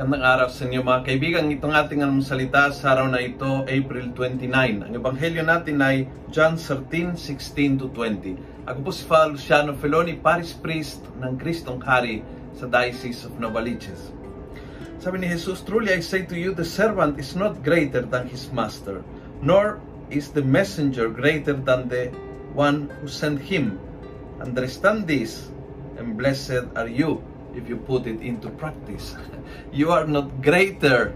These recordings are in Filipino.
Magandang araw sa inyo mga kaibigan. Itong ating ang salita sa araw na ito, April 29. Ang ebanghelyo natin ay John 13, 16 to 20. Ako po si Father Luciano Feloni, Paris Priest ng Kristong Hari sa Diocese of Novaliches. Sabi ni Jesus, Truly I say to you, the servant is not greater than his master, nor is the messenger greater than the one who sent him. Understand this, and blessed are you if you put it into practice. you are not greater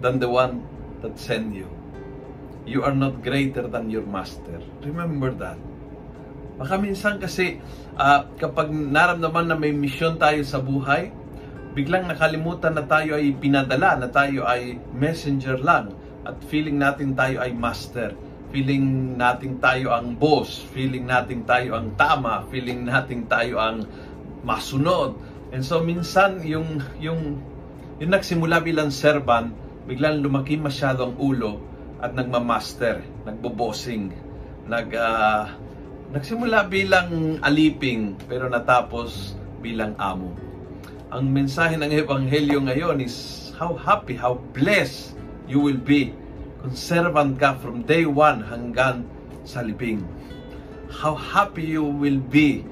than the one that sent you. You are not greater than your master. Remember that. Baka minsan kasi uh, kapag naramdaman na may misyon tayo sa buhay, biglang nakalimutan na tayo ay pinadala, na tayo ay messenger lang at feeling natin tayo ay master. Feeling natin tayo ang boss, feeling natin tayo ang tama, feeling natin tayo ang masunod And so minsan yung yung yung nagsimula bilang servant, biglang lumaki masyado ang ulo at nagmamaster, nagbo-bossing, nag uh, nagsimula bilang aliping pero natapos bilang amo. Ang mensahe ng ebanghelyo ngayon is how happy, how blessed you will be kung servant ka from day one hanggang sa libing. How happy you will be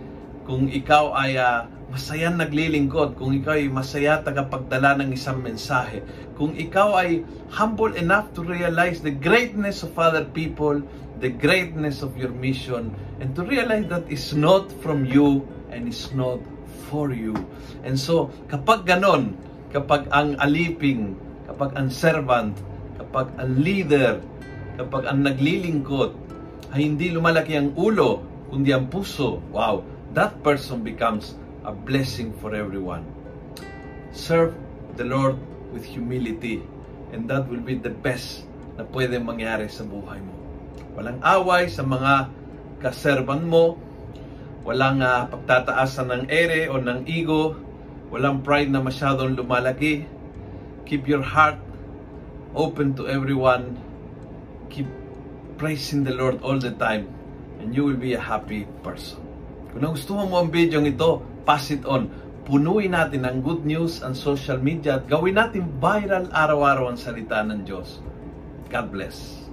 kung ikaw ay uh, masaya naglilingkod, kung ikaw ay masaya tagapagdala ng isang mensahe, kung ikaw ay humble enough to realize the greatness of other people, the greatness of your mission, and to realize that it's not from you and it's not for you. And so, kapag ganon, kapag ang aliping, kapag ang servant, kapag ang leader, kapag ang naglilingkod, ay hindi lumalaki ang ulo, kundi ang puso, wow, that person becomes a blessing for everyone. Serve the Lord with humility and that will be the best na pwede mangyari sa buhay mo. Walang away sa mga kaserban mo, walang uh, pagtataasan ng ere o ng ego, walang pride na masyadong lumalaki. Keep your heart open to everyone. Keep praising the Lord all the time and you will be a happy person. Kung nagustuhan mo ang video ito, pass it on. Punuin natin ang good news ang social media at gawin natin viral araw-araw ang salita ng Diyos. God bless.